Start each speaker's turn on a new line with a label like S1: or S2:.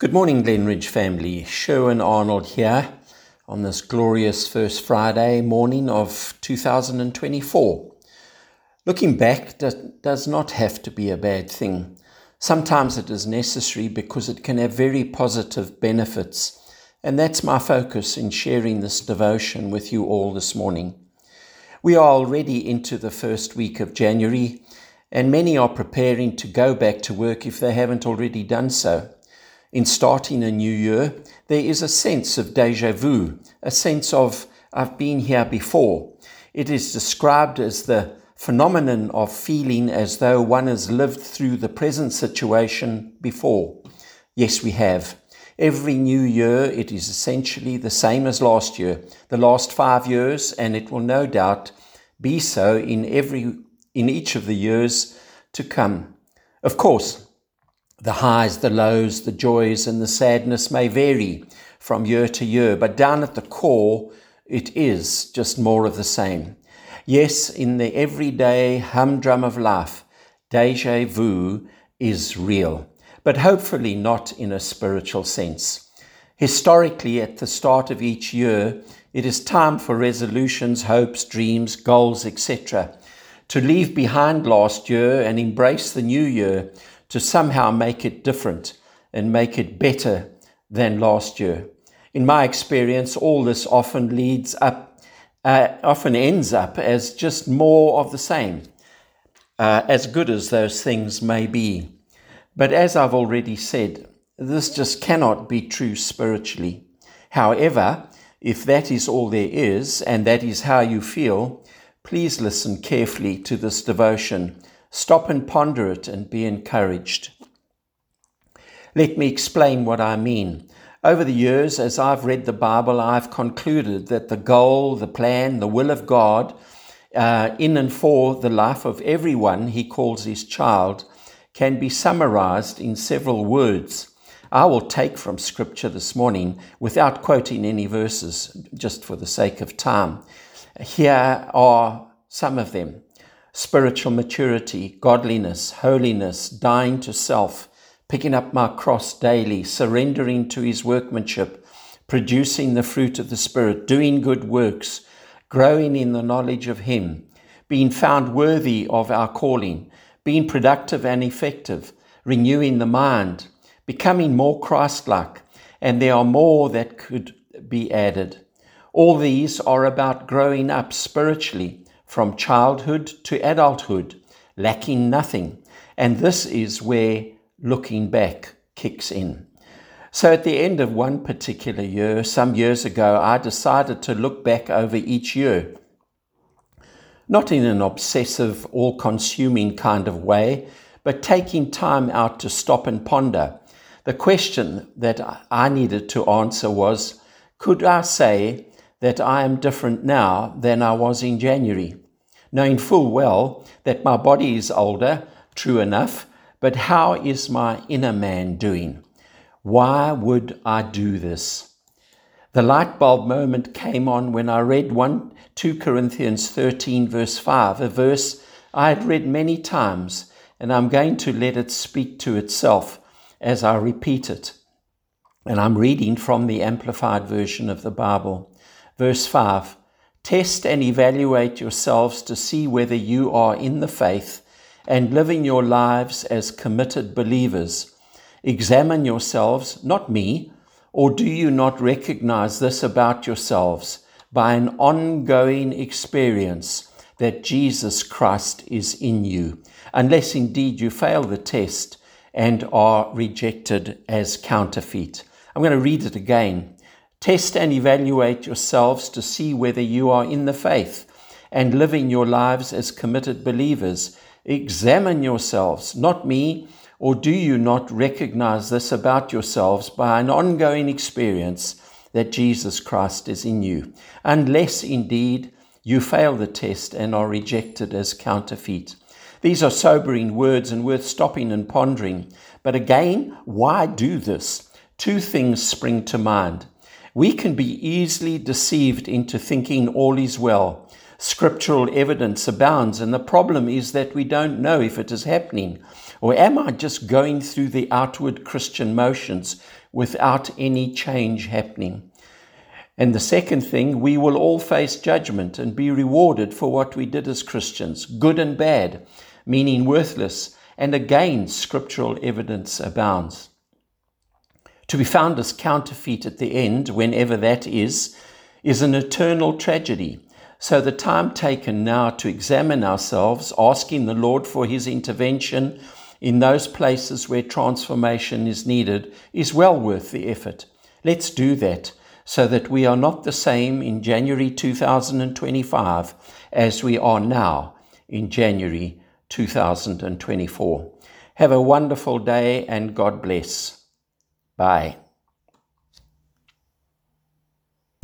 S1: Good morning, Glenridge family. Sherwin Arnold here on this glorious first Friday morning of 2024. Looking back does not have to be a bad thing. Sometimes it is necessary because it can have very positive benefits. And that's my focus in sharing this devotion with you all this morning. We are already into the first week of January, and many are preparing to go back to work if they haven't already done so in starting a new year, there is a sense of deja vu, a sense of I've been here before. It is described as the phenomenon of feeling as though one has lived through the present situation before. Yes, we have. Every new year, it is essentially the same as last year, the last five years, and it will no doubt be so in every in each of the years to come. Of course, the highs, the lows, the joys, and the sadness may vary from year to year, but down at the core, it is just more of the same. Yes, in the everyday humdrum of life, deja vu is real, but hopefully not in a spiritual sense. Historically, at the start of each year, it is time for resolutions, hopes, dreams, goals, etc. To leave behind last year and embrace the new year to somehow make it different and make it better than last year. In my experience, all this often leads up, uh, often ends up as just more of the same, uh, as good as those things may be. But as I've already said, this just cannot be true spiritually. However, if that is all there is, and that is how you feel, please listen carefully to this devotion Stop and ponder it and be encouraged. Let me explain what I mean. Over the years, as I've read the Bible, I've concluded that the goal, the plan, the will of God uh, in and for the life of everyone he calls his child can be summarized in several words. I will take from Scripture this morning without quoting any verses, just for the sake of time. Here are some of them spiritual maturity, godliness, holiness, dying to self, picking up my cross daily, surrendering to his workmanship, producing the fruit of the Spirit, doing good works, growing in the knowledge of him, being found worthy of our calling, being productive and effective, renewing the mind, becoming more Christ like, and there are more that could be added. All these are about growing up spiritually from childhood to adulthood, lacking nothing. And this is where looking back kicks in. So, at the end of one particular year, some years ago, I decided to look back over each year. Not in an obsessive, all consuming kind of way, but taking time out to stop and ponder. The question that I needed to answer was Could I say that I am different now than I was in January, knowing full well that my body is older, true enough, but how is my inner man doing? Why would I do this? The light bulb moment came on when I read 1 2 Corinthians 13 verse 5, a verse I had read many times, and I'm going to let it speak to itself as I repeat it. And I'm reading from the Amplified Version of the Bible. Verse 5 Test and evaluate yourselves to see whether you are in the faith and living your lives as committed believers. Examine yourselves, not me, or do you not recognize this about yourselves by an ongoing experience that Jesus Christ is in you, unless indeed you fail the test and are rejected as counterfeit? I'm going to read it again. Test and evaluate yourselves to see whether you are in the faith and living your lives as committed believers. Examine yourselves, not me, or do you not recognize this about yourselves by an ongoing experience that Jesus Christ is in you, unless indeed you fail the test and are rejected as counterfeit? These are sobering words and worth stopping and pondering. But again, why do this? Two things spring to mind we can be easily deceived into thinking all is well. Scriptural evidence abounds, and the problem is that we don't know if it is happening. Or am I just going through the outward Christian motions without any change happening? And the second thing, we will all face judgment and be rewarded for what we did as Christians, good and bad, meaning worthless. And again, scriptural evidence abounds. To be found as counterfeit at the end, whenever that is, is an eternal tragedy. So the time taken now to examine ourselves, asking the Lord for his intervention in those places where transformation is needed, is well worth the effort. Let's do that so that we are not the same in January 2025 as we are now in January 2024. Have a wonderful day and God bless. Bye.